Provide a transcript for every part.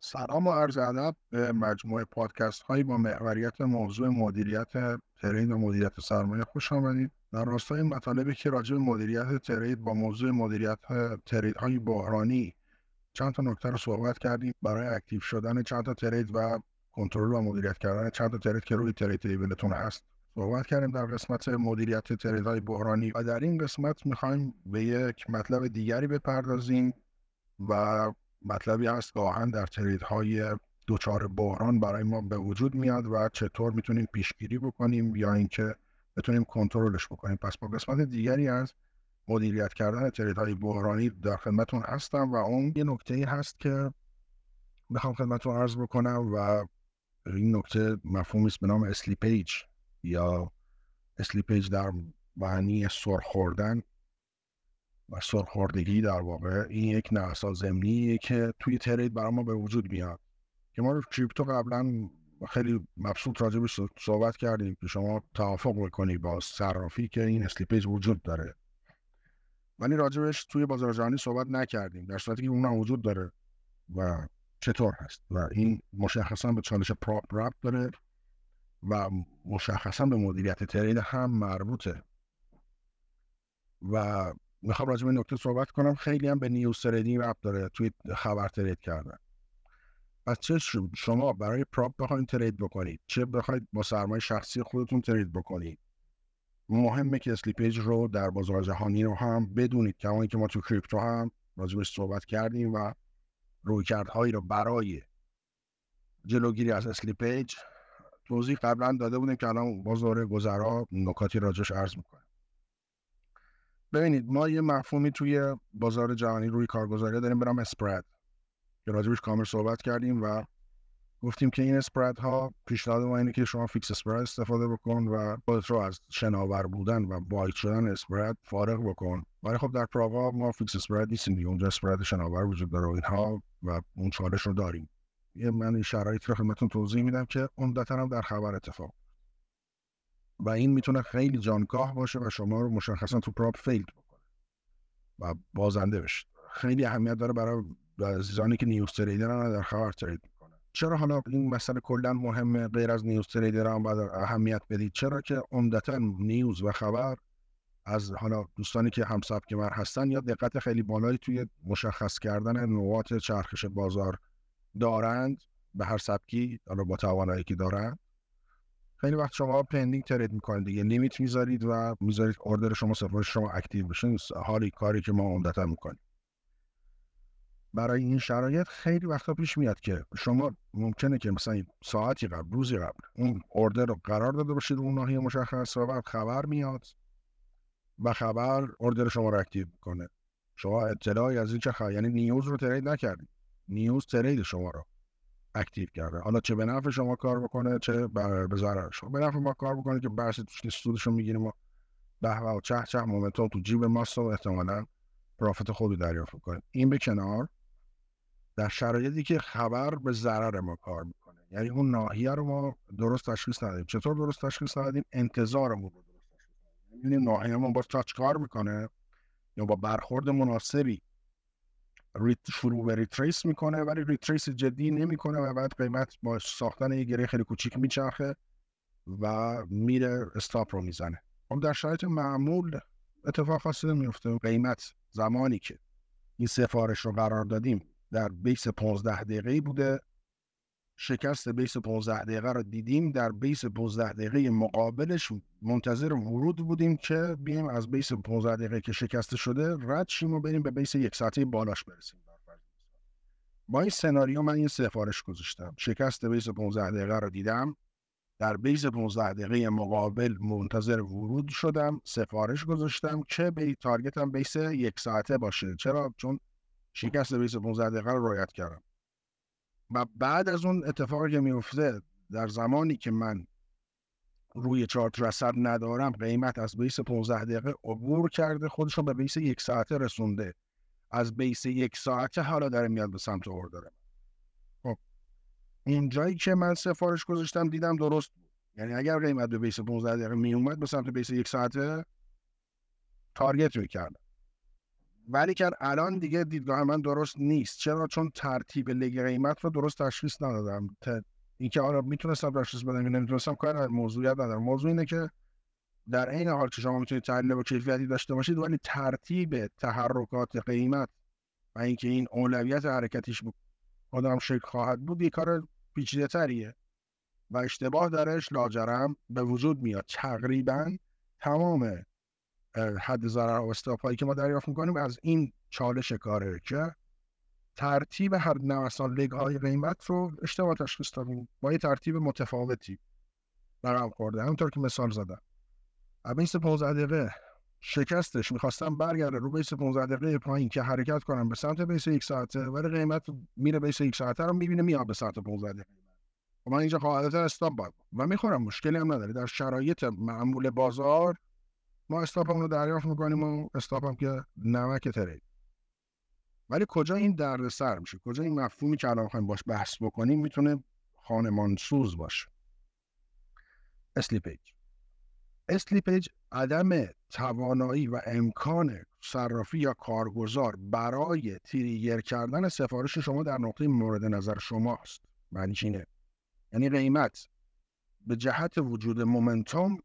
سلام و عرض ادب به مجموعه پادکست هایی با محوریت موضوع مدیریت trade و مدیریت سرمایه خوش آمدید. در راستای مطالبی که راجع به مدیریت trade با موضوع مدیریت trade های بحرانی چند تا نکته رو صحبت کردیم. برای active شدن چند تا trade و کنترل و مدیریت کردن چند تا trade که روی trade table تون هست. صحبت کردیم در قسمت مدیریت trade های بحرانی و در این قسمت می‌خوایم به یک مطلب دیگری بپردازیم و مطلبی هست گاهاً در trade های دچار بحران برای ما به وجود میاد و چطور می‌تونیم پیشگیری بکنیم یا اینکه بتونیم کنترلش بکنیم. پس با قسمت دیگری از مدیریت کردن trade های بحرانی در خدمتتون هستم و اون یه نکته ای هست که بخوام خدمتتون عرض بکنم و این نکته مفهومی است به نام slippage. یا slippage در معنی سرخوردن و سرخوردگی در واقع این یک نقصان زمانیه که توی trade برای ما به وجود میاد. که ما تو crypto قبلا خیلی مبسوط راجبش صحبت کردیم که شما توافق بکنید با صرافی که این slippage وجود داره. ولی راجبش توی بازار جهانی صحبت نکردیم در صورتی که اون وجود داره و چطور هست و این مشخصا به چالش prop ربط داره. و مشخصا به مدیریت trade هم مربوطه. و می‌خوام راجع به نکته صحبت کنم. خیلی هم به news trading ربط داره. توی خبر trade کردن. پس چه شما برای prop بخواید trade بکنید. چه بخواید با سرمایه شخصی خودتون trade بکنید. مهمه که slippage رو در بازار جهانی رو هم بدونید. که که ما تو crypto هم راجبش صحبت کردیم و رویکردهایی رو برای جلوگیری از slippage توضیح قبلا داده بودیم که الان باز گذرا نکاتی راجبش عرض می‌کنه ببینید ما یه مفهومی توی بازار جهانی روی کارگزاری داریم به نام spread. که راجبش کامل صحبت کردیم و گفتیم که این spread ها پیشنهاد ما اینه که شما fix spread استفاده بکن و خودت رو از شناور بودن و wide شدن spread فارغ بکن. ولی خب در prop ها ما fix spread نیستیم دیگه اونجا spread شناور وجود داره و اینها و اون چالش رو داریم. یه من این شرایط رو خدمتتون توضیح میدم که عمدتا هم در خبر اتفاق. و این می‌تونه خیلی جانکاه باشه و شما رو مشخصا تو prop failed بکنه. و بازنده بشید. خیلی اهمیت داره برای عزیزانی که news trader در خبر trade می‌کنن. چرا حالا این مسئله کلا مهمه غیر از news trader هم باید اهمیت بدید؟ چرا که عمدتا news و خبر از حالا دوستانی که هم سبک من هستن یا دقت خیلی بالایی توی مشخص کردن نقاط چرخش بازار دارند به هر سبکی حالا با توانایی که دارند. خیلی وقت شما pending trade می‌کنید دیگه limit می‌ذارید و می‌ذارید order شما سفارش شما active بشه. حالی کاری که ما عمدتا می‌کنیم. برای این شرایط خیلی وقتا پیش میاد که شما ممکنه که مثلا ساعتی قبل روزی قبل اون order رو قرار داده باشید اون ناحیه مشخص و بعد خبر میاد و خبر order شما رو active کنه شما اطلاعی از این چه خبر؟ یعنی news رو trade نکردید. news trade شما رو active کرده. حالا چه به نفع شما کار بکنه چه به ضرر شما. به نفع ما کار بکنه که بحث توش سودش رو می‌گیریم و به‌به و چه‌چه momentum تو جیب ماست و احتمالا profit خودی دریافت کنه این به کنار در شرایطی که خبر به ضرر ما کار می‌کنه. یعنی اون ناحیه رو ما درست تشخیص ندادیم. چطور درست تشخیص ندادیم؟ انتظارمون رو درست تشخیص ندادیم. یعنی ناحیه ما با touch کار می‌کنه یا با برخورد مناسبی شروع به retrace می‌کنه ولی retrace جدی نمی‌کنه و بعد قیمت با ساختن یه گره خیلی کوچیک میچرخه و میره stop رو می‌زنه. خب در شرایط معمول اتفاق خاصی نمیفته قیمت زمانی که این سفارش رو قرار دادیم در base 15 دقیقه بوده. شکست base 15 دقیقه رو دیدیم. در base 15 دقیقه مقابلش منتظر ورود بودیم که بیایم از بیس 15 دقیقه که شکسته شده رد شیم و بریم به بیس یک ساعته بالاش برسیم. با این سناریو من این سفارش گذاشتم. شکست بیس 15 دقیقه رو دیدم. در بیس 15 دقیقه مقابل منتظر ورود شدم. سفارش گذاشتم که به تارگتم بیس یک ساعته باشه. چرا؟ چون شکست بیس 15 دقیقه رو رعایت کردم. و بعد از اون اتفاقی که میفته در زمانی که من روی چارت رسد ندارم قیمت از بیس 15 دقیقه عبور کرده خودش رو به بیس یک ساعته رسونده. از بیس یک ساعته حالا داره میاد به سمت اوردر خب اینجایی که من سفارش گذاشتم دیدم درست بود. یعنی اگر قیمت به بیس 15 دقیقه می اومد به سمت بیس یک ساعته تارگت می‌کردم. ولی که الان دیگه دیدگاه من درست نیست. چرا؟ چون ترتیب لگ قیمت رو درست تشخیص ندادم. اینکه آره می‌تونستم تشخیص بدم یا نمی‌تونستم کار موضوعیت ندارم. موضوع اینه که در این حال که شما می‌تونید تحلیل با کیفیتی داشته باشید ولی ترتیب تحرکات قیمت و اینکه این اولویت حرکتیش آدم شکل خواهد بود یه کار پیچیده تریه. و اشتباه درش لاجرم به وجود میاد. تقریبا تمام حد ضرر و استاپ که ما دریافت می‌کنیم از این چالش کاره که ترتیب هر نوسان لگ های قیمت رو اشتباه تشخیص دادیم با یه ترتیب متفاوتی برام خورده. همونطور که مثال زدم. بیس 15 دقیقه شکستش می‌خواستم برگرده رو بیس 15 دقیقه پایین که حرکت کنم به سمت بیس یک ساعته ولی قیمت میره بیس یک ساعته رو می‌بینه میاد به سمت 15 دقیقه. و من اینجا قاعدتا استاپ باید و می‌خورم مشکلی هم نداره. در شرایط معمول بازار ما استاپ رو دریافت می‌کنیم و استاپ هم که نمک ترید. ولی کجا این درد سر میشه؟ کجا این مفهومی که الان می‌خواهیم باهاش بحث بکنیم می‌تونه خانمانسوز باشه؟ slippage. slippage عدم توانایی و امکان صرافی یا کارگزار برای trigger کردن سفارش شما در نقطه مورد نظر شماست. معنی اینه. یعنی قیمت. به جهت وجود momentum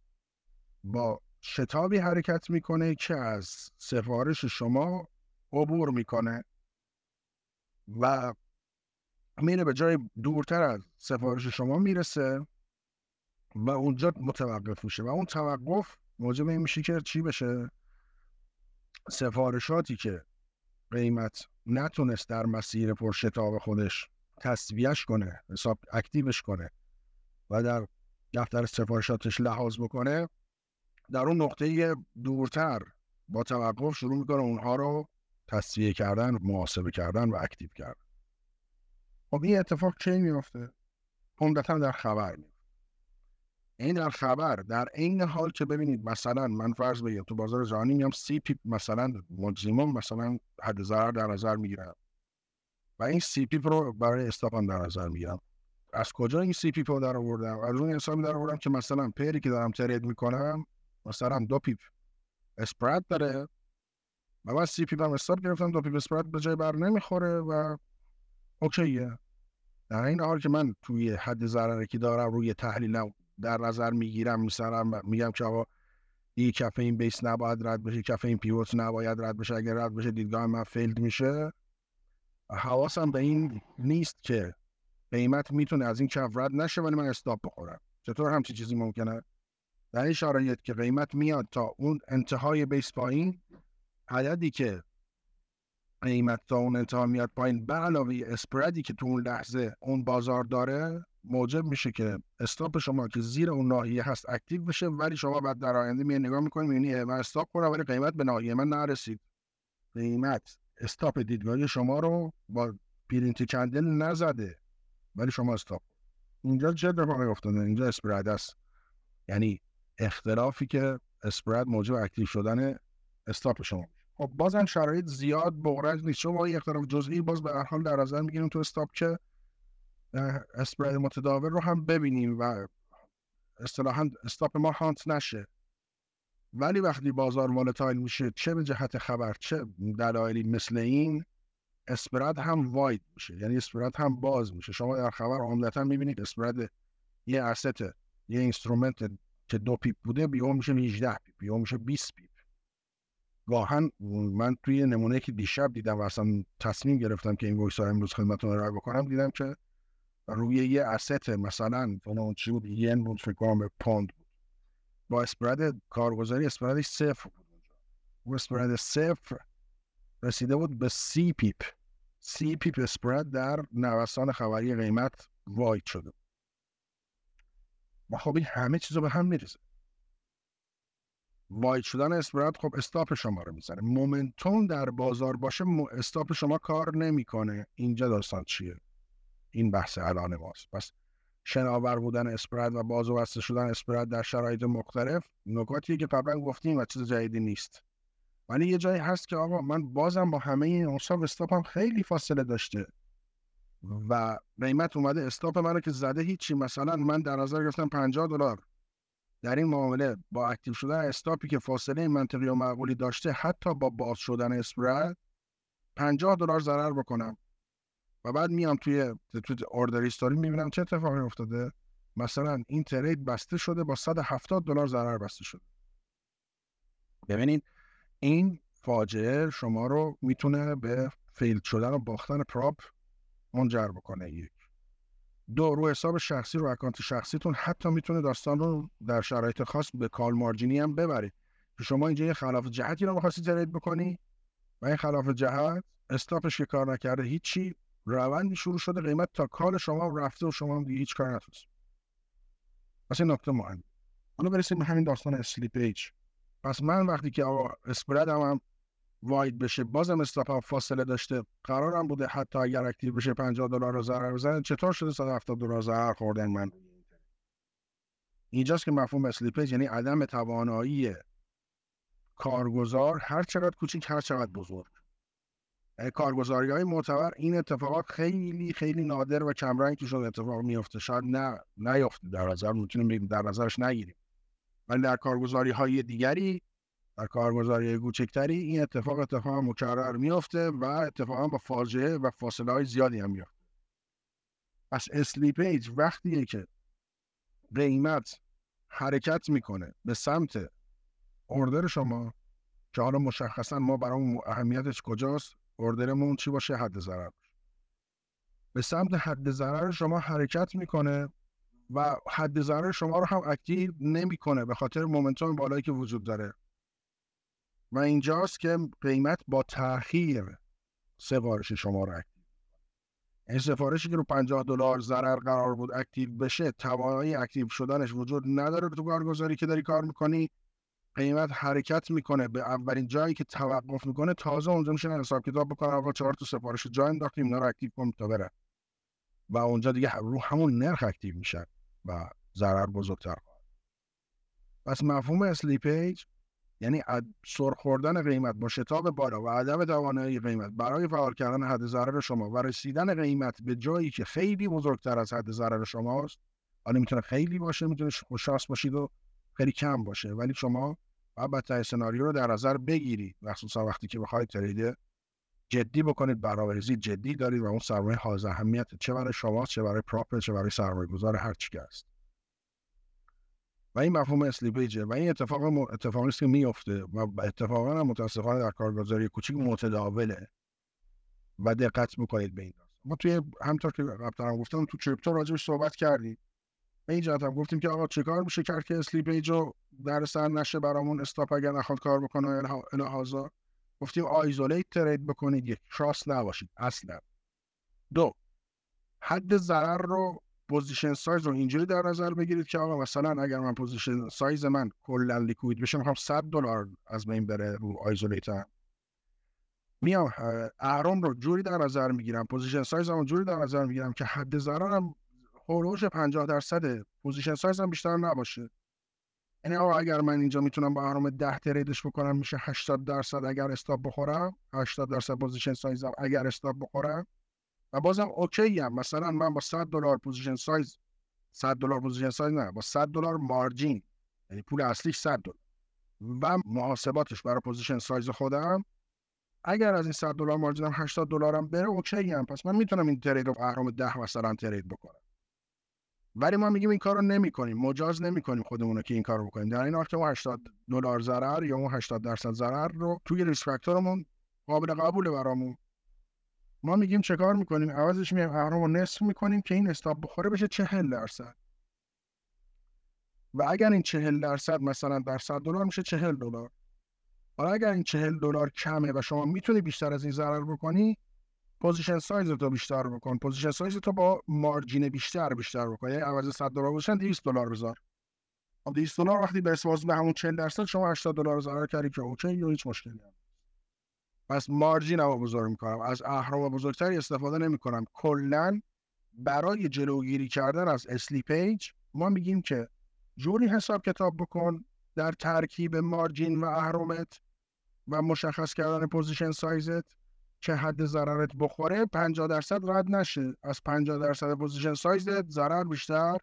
با شتابی حرکت می‌کنه که از سفارش شما عبور می‌کنه و میره به جای دورتر از سفارش شما می‌رسه و اونجا متوقف میشه و اون توقف موجب این میشه که چی بشه؟ سفارشاتی که قیمت نتونست در مسیر پرشتاب خودش تصویهش کنه حساب اکتیوش کنه و در دفتر سفارشاتش لحاظ بکنه در اون نقطه دورتر با توقف شروع می‌کنه اونها رو تسویه کردن محاسبه کردن و active کردن. خب این اتفاق چه میفته عمدتا در خبر میفته این در خبر در عین حال که ببینید مثلا من فرض بگم تو بازار جهانی میام سی pip مثلا ماکسیموم مثلا حد ضرر در نظر می‌گیرم. و این سی pip رو برای stop م در نظر می‌گیرم. از کجا این سی pip رو در آوردم؟ از اون حسابی در آوردم که مثلا pair ی که دارم trade می‌کنم مثلا دو pip. spread داره. و من سی pip هم stop گرفتم دو pip spread به جایی بر نمی‌خوره و okay ه. در این حال که من توی حد ضرری که دارم روی تحلیل در نظر می‌گیرم میسرم میگم که آقا این کف این base نباید رد بشه کف این pivot نباید رد بشه. اگر رد بشه دیدگاه من failed میشه. حواسم به این نیست که قیمت می‌تونه از این کف رد نشه ولی من stop بخورم. چطور همچین چیزی ممکنه؟ در این شرایط که قیمت میاد تا اون انتهای base پایین عددی که قیمت تا اون انتها میاد پایین به علاوه spread ی که تو اون لحظه اون بازار داره موجب میشه که stop شما که زیر اون ناحیه هست active بشه ولی شما بعد در آینده می نگاه می‌کنید می‌بینی من stop کنم ولی قیمت به ناحیه من نرسید. قیمت stop دیدگاهی شما رو با print candle نزده ولی شما stop. اینجا چه اتفاقی افتاده؟ اینجا spread است. یعنی اختلافی که spread موجب active شدن stop شما. خب بازم شرایط زیاد بغرج نیست. شما این اختلاف جزئی باز به هر حال در نظر می‌گیریم تو stop که spread متداول رو هم ببینیم و اصطلاحا stop ما hunt نشه. ولی وقتی بازار volatile میشه چه به جهت خبر چه دلایلی مثل این spread هم wide میشه. یعنی spread هم باز میشه. شما در خبر عمدتا می‌بینید spread یه asset یه instrument که دو pip بوده یهو میشه 18 pip یهو میشه 20 pip. گاهن من توی نمونه که دیشب دیدم و اصلا تصمیم گرفتم که این voice امروز خدمتتون رو بکنم دیدم که روی یه asset مثلا اون چی بود ین بود فکر کنم پوند بود. با spread کارگزاری spread ش صفر بود اونجا. spread صفر رسیده بود به سی pip. سی pip spread در نوسان خبری قیمت wide شده و خب این همه چیز رو به هم میریزه. wide شدن spread خب stop شما رو می‌زنه momentum در بازار باشه stop شما کار نمی‌کنه. اینجا داستان چیه؟ این بحث الان ماست. پس شناور بودن spread و باز و شدن spread در شرایط مختلف نکاتیه که قبلا گفتیم و چیز جدیدی نیست. ولی یه جایی هست که آقا من بازم با همه این اوصاف استاپم خیلی فاصله داشته. و قیمت اومده. استاپ منو که زده هیچی. مثلا من در نظر گرفتم 50 دلار. در این معامله با اکتیو شدن استاپی که فاصله منطقی و معقولی داشته حتی با باز شدن اسپرد 50 دلار ضرر بکنم. و بعد میام توی توی اوردر هیستوری می‌بینم چه اتفاقی افتاده. مثلا این ترید بسته شده با 170 دلار ضرر بسته شده. ببینید این فاجعه شما رو می‌تونه به fail شدن و باختن prop منجر بکنه یک. دو رو حساب شخصی رو account شخصیتون. حتی می‌تونه داستان رو در شرایط خاص به call margin ی هم ببرید شما اینجا یه خلاف جهتی رو می‌خواستی trade بکنی و این خلاف جهت stop ش که کار نکرده هیچی روندی شروع شده قیمت تا call شما رفته و شما هم هیچ کار نتونست. پس این نکته مهم. حالا برسیم به همین داستان slippage پس من وقتی که spread هم wide بشه. بازم stop فاصله داشته. قرارم بوده حتی اگر active بشه 50 دلار رو ضرر بزنه. چطور شده 170 دلار ضرر خوردن من؟ اینجاست که مفهوم slippage یعنی عدم توانایی کارگزار هر چقدر کوچیک هر چقدر بزرگ. کارگزاری های معتبر این اتفاقات خیلی خیلی نادر و کمرنگ توشون اتفاق میفته شاید نه نیفته در نظر می‌تونیم در نظرش نگیریم. ولی در کارگزاری های دیگری در کارگزاری کوچکتری این اتفاق اتفاق مکرر میفته و اتفاقا با فاجعه و فاصله های زیادی هم میفته پس اسلیپیج وقتیه که قیمت حرکت می‌کنه به سمت اردر شما که حالا مشخصا ما برای اهمیتش کجاست اردرمون چی باشه؟ حد ضرر به سمت حد ضرر شما حرکت می‌کنه و حد ضرر شما رو هم active نمی‌کنه به خاطر momentum بالایی که وجود داره. و اینجاست که قیمت با تاخیر سفارش شما رو active این سفارشی که رو 50 دلار ضرر قرار بود active بشه توانایی active شدنش وجود نداره. تو کارگزاری که داری کار می‌کنی قیمت حرکت می‌کنه به اولین جایی که توقف می‌کنه تازه اونجا میشه حساب کتاب بکنه آقا چهار تا سفارش جا انداختیم اینا رو active کنیم تا بره و اونجا دیگه رو همون نرخ active میشن و ضرر بزرگتر پس مفهوم slippage یعنی سر خوردن قیمت با شتاب بالا و عدم توانایی قیمت برای فعال کردن حد ضرر شما و رسیدن قیمت به جایی که خیلی بزرگتر از حد ضرر شماست حالا می‌تونه خیلی باشه می‌تونه خوششانس باشید و خیلی کم باشه ولی شما باید بدتر سناریو رو در نظر بگیرید مخصوصا وقتی که بخواید trade جدی بکنید برنامه‌ریزی جدی دارید و اون سرمایه حائز اهمیت چه برای شما چه برای prop چه برای سرمایه گذار هر چی است و این مفهوم slippage ه و این اتفاق م... اتفاقی است که میفته و اتفاقا هم متاسفانه در کارگزاری کوچیک متداوله و دقت می‌کنید به این ما توی همطور که قبلا گفتم تو crypto راجبش صحبت کردیم. به این جهت هم گفتیم که آقا چه کار میشه کرد که slippage رو در سر نشه برامون stop اگر نخواد کار بکنه الهازا؟ گفتیم isolated trade بکنید یک cross نباشید اصلا. دو حد ضرر رو position size رو اینجوری در نظر بگیرید که آقا مثلا اگر من position size من کلا liquid بشه می‌خوام 100 دلار از بین بره رو isolated. میام اهرم رو جوری در نظر می‌گیرم position size رو جوری در نظر می‌گیرم که حد ضررم حول و حوش 50 درصد position size م هم بیشتر نباشه. یعنی آقا اگر من اینجا می‌تونم با اهرم 10 trade ش بکنم میشه 80 درصد اگر stop بخورم 80 درصد position size م اگر stop بخورم. و بازم okay م. مثلا من با 100 دلار position size 100 دلار position size نه با 100 دلار margin یعنی پول اصلیش 100 دلار. و محاسباتش برای position size خودم اگر از این 100 دلار مارجینم 80 دلارم بره okay م. پس من می‌تونم این trade رو اهرم 10 مثلا trade بکنم. ولی ما میگیم این کارو نمی‌کنیم. مجاز نمی‌کنیم خودمون که این کارو بکنیم. در این حال که 80 دلار ضرر یا اون 80 درصد ضرر رو توی ریسک قابل قبوله برامون. ما میگیم چه کار می‌کنیم؟ عوضش میایم اهرام رو نصف می‌کنیم که این استاپ بخوره بشه چهل درصد. و اگر این چهل درصد مثلا در صد دلار میشه چهل دلار. حالا اگر این چهل دلار کمه و شما می‌تونی بیشتر از این ضرر بکنی position size تو بیشتر بکن. position size تو با margin بیشتر بیشتر بکن. یعنی عوض 100 دلار باشن 200 دلار بذار. 200 دلار وقتی به به همون 40 درصد شما 80 دلار ضرر کردی که okay یا هیچ مشکلی نیست پس margin رو بزرگ می‌کنم. از اهرم بزرگتری استفاده نمی‌کنم. کلا برای جلوگیری کردن از slippage ما میگیم که جوری حساب کتاب بکن در ترکیب margin و اهرمت و مشخص کردن position size ت که حد ضررت بخوره 50 درصد رد نشه. از 50 درصد position size ت ضرر بیشتر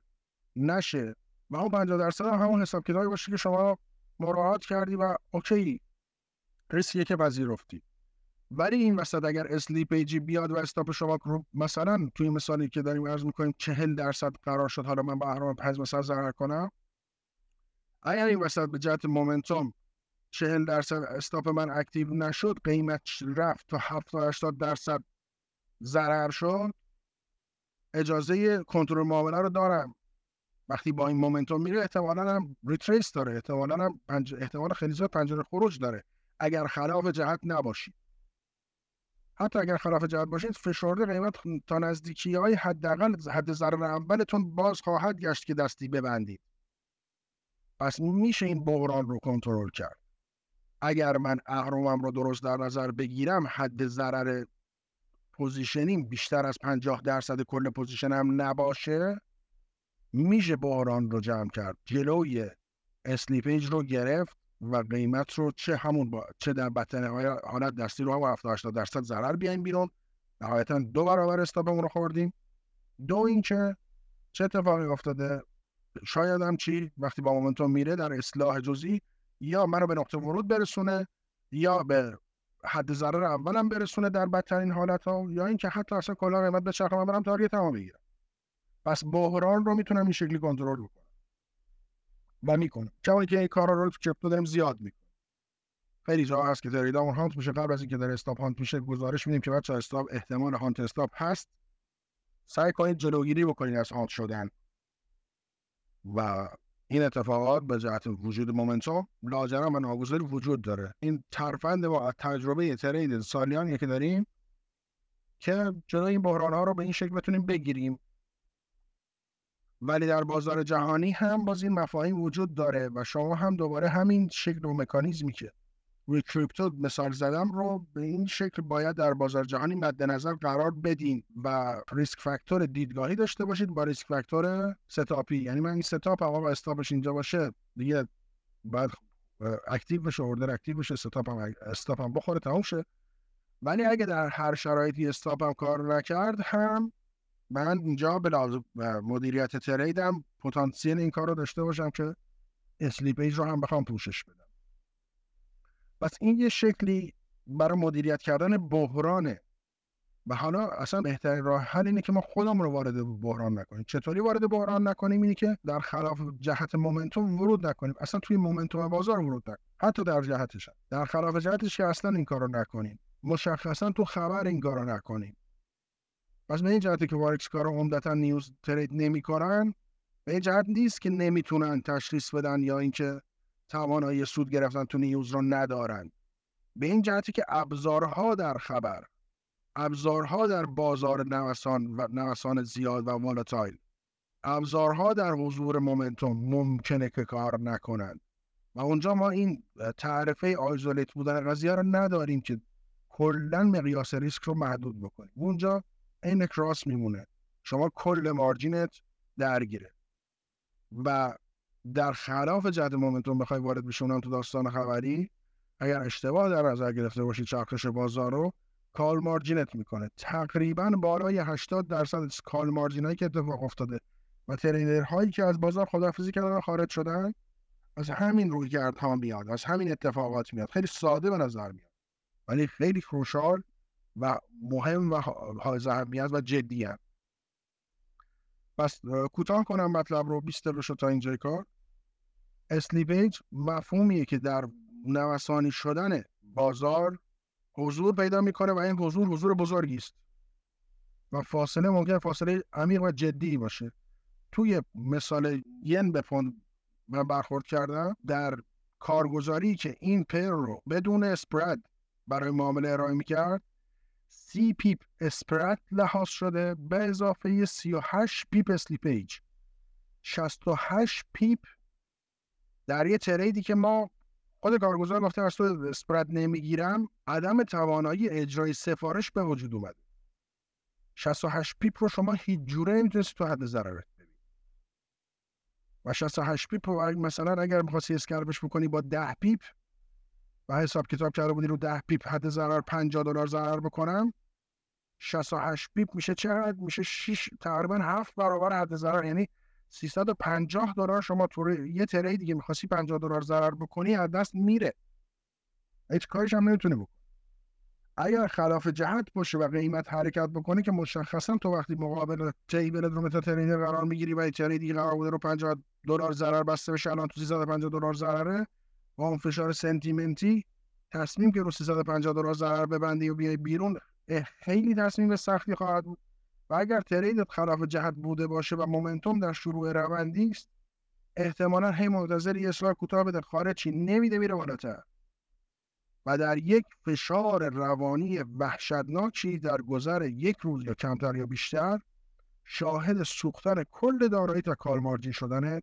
نشه. و اون 50 درصد هم همون حساب کتابی باشه که شما مراعات کردی و OK ریسکیه که پذیرفتی. ولی این وسط اگر slippage ی بیاد و stop شما رو مثلا توی مثالی که داریم عرض می‌کنیم چهل درصد قرار شد حالا من با اهرم پنج مثلا ضرر کنم. اگر این وسط به جهت momentum چهل درصد stop من active نشد قیمت رفت تا 70 80 درصد ضرر شد. اجازه کنترل معامله رو دارم. وقتی با این momentum میره احتمالا هم retrace داره احتمالا هم پنج... احتمال خیلی زیاد پنجره خروج داره. اگر خلاف جهت نباشید حتی اگر خلاف جهت باشید فشرده قیمت تا نزدیکی های حداقل حد ضرر اولتون باز خواهد گشت که دستی ببندید. پس میشه این بحران رو کنترل کرد. اگر من اهرمم رو درست در نظر بگیرم حد ضرر position یم بیشتر از 50 درصد کل position م نباشه میشه بحران رو جمع کرد. جلوی slippage رو گرفت. و قیمت رو چه همون با چه در بطن حالت دستی رو هم 70 80 درصد ضرر بیایم بیرون. نهایتا دو برابر stop مون رو خوردیم. دو اینکه چه اتفاقی افتاده؟ شاید هم چی؟ وقتی با مومنتوم میره در اصلاح جزئی یا منو به نقطه ورود برسونه یا به حد ضرر اولم برسونه در بدترین حالت ها یا اینکه حتی اصلا کلا قیمت به چرخ من برم تارگت هم بگیرم. پس بحران رو می‌تونم این شکلی کنترل بکنم. و می‌کنم کمانی که این کارا رو تو کریپتو داریم زیاد می‌کنم خیلی جا هست که تریدامون هانت میشه قبل از اینکه در استاپ هانت میشه گزارش میدیم که بچه استاپ احتمال هانت استاپ هست. سعی کنید جلوگیری بکنید از hunt شدن. و این اتفاقات به جهت وجود momentum لاجرم و ناگزیر وجود داره. این ترفند ما تجربه trade سالیانی که داریم که جلوی این بحران ها رو به این شکل بتونیم بگیریم. ولی در بازار جهانی هم باز این مفاهیم وجود داره و شما هم دوباره همین شکل و مکانیزمی که روی crypto مثال زدم رو به این شکل باید در بازار جهانی مد نظر قرار بدین و risk factor دیدگاهی داشته باشید با risk factor setup ی. یعنی من این setup اما stop ش اینجا باشه دیگه بعد active بشه order active بشه setup هم stop بخوره تموم شه. ولی اگه در هر شرایطی stop هم کار نکرد هم من اینجا به مدیریت trade م پتانسیل این کار رو داشته باشم که slippage رو هم بخوام پوشش بدم. پس این یه شکلی برای مدیریت کردن بحرانه. و حالا اصلا بهترین راه حل اینه که ما خودمون رو وارد بحران نکنیم. چطوری وارد بحران نکنیم؟ اینه که در خلاف جهت momentum ورود نکنیم. اصلا توی momentum بازار ورود نکنیم. حتی در جهتش در خلاف جهتش که اصلا این کارو نکنیم. مشخصا تو خبر این کارو نکنیم. پس به این جهتی که فارکس کارا عمدتا news trade نمی‌کنن به این جهت نیست که نمی‌تونن تشخیص بدن یا اینکه توانایی سود گرفتن تو news رو ندارن. به این جهتی که ابزارها در خبر ابزارها در بازار نوسان و نوسان زیاد و volatile ابزارها در حضور momentum ممکنه که کار نکنند و اونجا ما این تعرفه isolate بودن قضیه رو نداریم که کلا مقیاس ریسک رو محدود بکنیم. اونجا این cross میمونه. شما کل margin ت درگیره. و در خلاف جهت momentum بخوای وارد بشونم تو داستان خبری اگر اشتباه در نظر گرفته باشید چرخش بازار رو call margin ت می‌کنه. تقریبا بالای 80 درصد call margin هایی که اتفاق افتاده و trader هایی که از بازار خدافزی کردن خارج شدن از همین رویکرد ها میاد از همین اتفاقات میاد. خیلی ساده به نظر میاد. ولی خیلی crucial و مهم و حائز اهمیت و جدی هم. پس کوتاه کنم مطلب رو 20 دقیقه شد تا اینجای کار. slippage مفهومیه که در نوسانی شدن بازار حضور پیدا می‌کنه و این حضور حضور بزرگی است. و فاصله ممکن فاصله عمیق و جدی باشه. توی مثال ین به پوند من برخورد کردم در کارگزاری که این pair رو بدون spread برای معامله ارائه می‌کرد سی pip spread لحاظ شده به اضافه 38 pip slippage 68 pip در یه trade ی که ما خود کارگزار گفته از تو spread نمی‌گیرم عدم توانایی اجرای سفارش به وجود اومده. 68 pip رو شما هیچ جوره نمی‌تونست تو حد ضررت ببینید و 68 pip رو مثلا اگر می‌خواستی scalp ش بکنی با 10 pip و حساب کتاب کرده بودی رو 10 pip حد ضرر 50 دلار ضرر بکنم 68 pip میشه چقدر؟ میشه 6 تقریبا 7 برابر حد ضرر. یعنی 350 دلار شما تو یه trade ی که می‌خواستی 50 دلار ضرر بکنی از دست میره. هیچ کارش هم نمی‌تونه بکنی. اگر خلاف جهت باشه و قیمت حرکت بکنه که مشخصا تو وقتی مقابل تیبل رو MetaTrader قرار می‌گیری و trade ی که قرار بوده رو 50 دلار ضرر بسته بشه الان تو 350 دلار ضرره با اون فشار سنتیمنتی تصمیم که رو 350 دلار ضرر ببندی و بیای بیرون خیلی تصمیم سختی خواهد بود. و اگر تریدت خلاف جهت بوده باشه و مومنتوم در شروع روندی است احتمالا هی منتظر یه اصلاح کوتاه بده. خارجی نمیده میره بالاتر. و در یک فشار روانی وحشتناکی در گذر یک روز یا کمتر یا بیشتر شاهد سوختن کل دارایی تا کال مارجین شدنت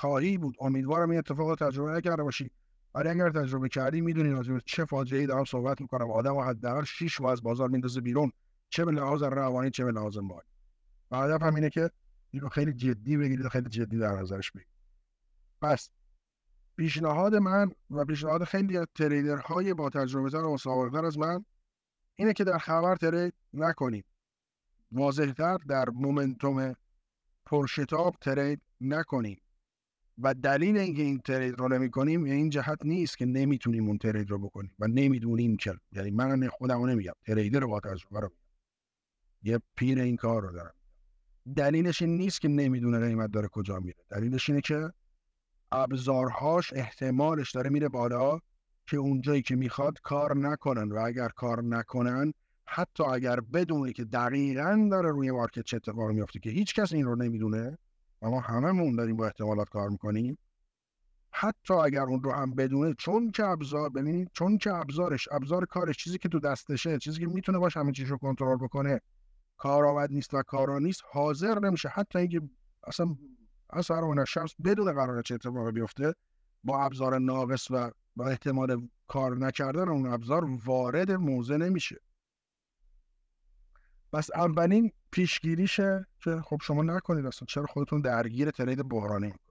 خواهی بود. امیدوارم این اتفاق تجربه نکرده باشی. ولی اگر تجربه کردی می‌دونی راجع چه فاجعه‌ای دارم صحبت می‌کنم. آدم و حداقل 6 از بازار میندازه بیرون. چه به لحاظ روانی چه به لحاظ مالی. و هدف هم اینه که اینو خیلی جدی بگیرید خیلی جدی در نظرش بگیرید. پس پیشنهاد من و پیشنهاد خیلی از تریدرهای با تجربه تر و مسابقه از من اینه که در خبر ترید نکنید. واضحتر در مومنتوم پرشتاب ترید نکنیم و دلیل اینکه این ترید رو نمی کنیم این جهت نیست که نمی‌تونیم اون ترید رو بکنیم و نمی‌دونیم که یعنی من خودمو نمیگم تریدر با تجربه رو یه پیر این کار رو دارم. دلیلش این نیست که نمی‌دونه قیمت داره کجا میره. دلیلش اینه که ابزارهاش احتمالش داره میره بالا که اونجایی که می‌خواد کار نکنن و اگر کار نکنن حتی اگر بدونه که دقیقا داره روی مارکت چه اتفاقی میفته که هیچ کس این رو نمی‌دونه و ما هممون داریم با احتمالات کار می‌کنیم. حتی اگر اون رو هم بدونه چون که ابزار ببینید چون که ابزارش ابزار کارش چیزی که تو دستشه چیزی که می‌تونه باش همه چیز رو کنترل بکنه کارآمد نیست و کارا نیست حاضر نمیشه. حتی اینکه اصلا اثر اون شمس بدون قرار چه اتفاقی بیفته با ابزار ناقص و با احتمال کار نکردن اون ابزار وارد موزه نمیشه. پس اولین پیشگیریشه که خب شما نکنید اصلا چرا خودتون درگیر trade بحرانی می‌کنید.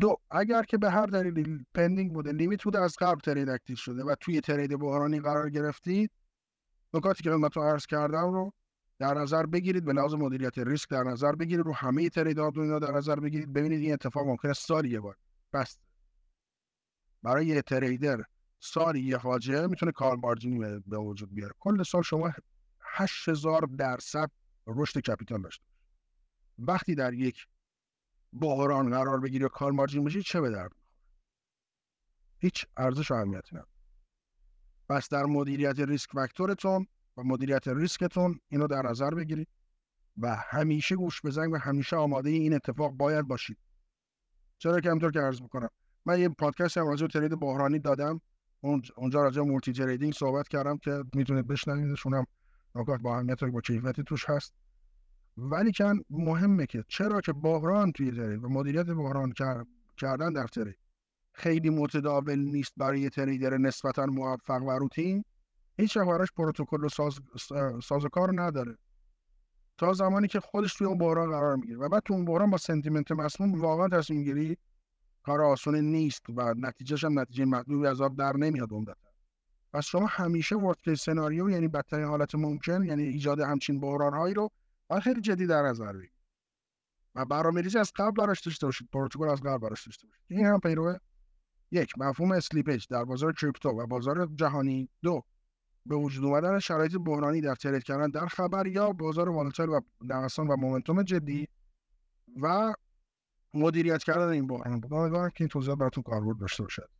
دو اگر که به هر دلیلی pending بوده limit بوده از قبل trade active شده و توی trade بحرانی قرار گرفتید نکاتی که خدمتتون عرض کردم رو در نظر بگیرید به لحاظ مدیریت ریسک در نظر بگیرید رو همه trade ات دنیا در نظر بگیرید ببینید این اتفاق ممکنه سالی یه بار. بس. برای یه تریدر سالی یه فاجعه می‌تونه کار مارجینی به وجود بیاره. کل سال شما 8000 درصد رشد کپیتال داشته وقتی در یک بحران قرار بگیری و کار مارجین بشی چه به درد هیچ ارزش اهمیتی نداره. پس در مدیریت ریسک فاکتورتون و مدیریت ریسکتون اینو در نظر بگیرید و همیشه گوش بزنید و همیشه آماده این اتفاق باید باشید. چرا که همطور که عرض می‌کنم من یه پادکست هم راجع trade بحرانی دادم. اونجا راجع multi trading صحبت کردم که می‌تونید بشنویدش اونم نکات با اهمیت با کیفیتی توش هست. ولی کن مهمه که چرا که بحران توی trade و مدیریت بحران کردن در trade خیلی متداول نیست برای trader نسبتا موفق و روتین. هیچ براش پروتکل و ساز... سازوکار نداره. تا زمانی که خودش توی اون بحران قرار می‌گیره. و بعد تو اون بحران با sentiment مسموم واقعا تصمیم گیری کار آسونه نیست و نتیجهش هم نتیجه مطلوبی از آب در نمیاد عمدتا. پس شما همیشه worst سناریو یعنی بدترین حالت ممکن یعنی ایجاد همچین بحرانهایی رو باید خیلی جدی در نظر بگیرید. و برنامه‌ریزی از قبل براش داشته باشید پروتکل از قبل براش داشته باشید. این هم پیرو یک مفهوم slippage در بازار crypto و بازار جهانی. دو به وجود اومدن شرایط بحرانی در trade کردن در خبر یا بازار volatile و نوسان و momentum جدی. و مدیریت کردن این بحران. امیدوارم که این توضیحات براتون کاربرد داشته باشد.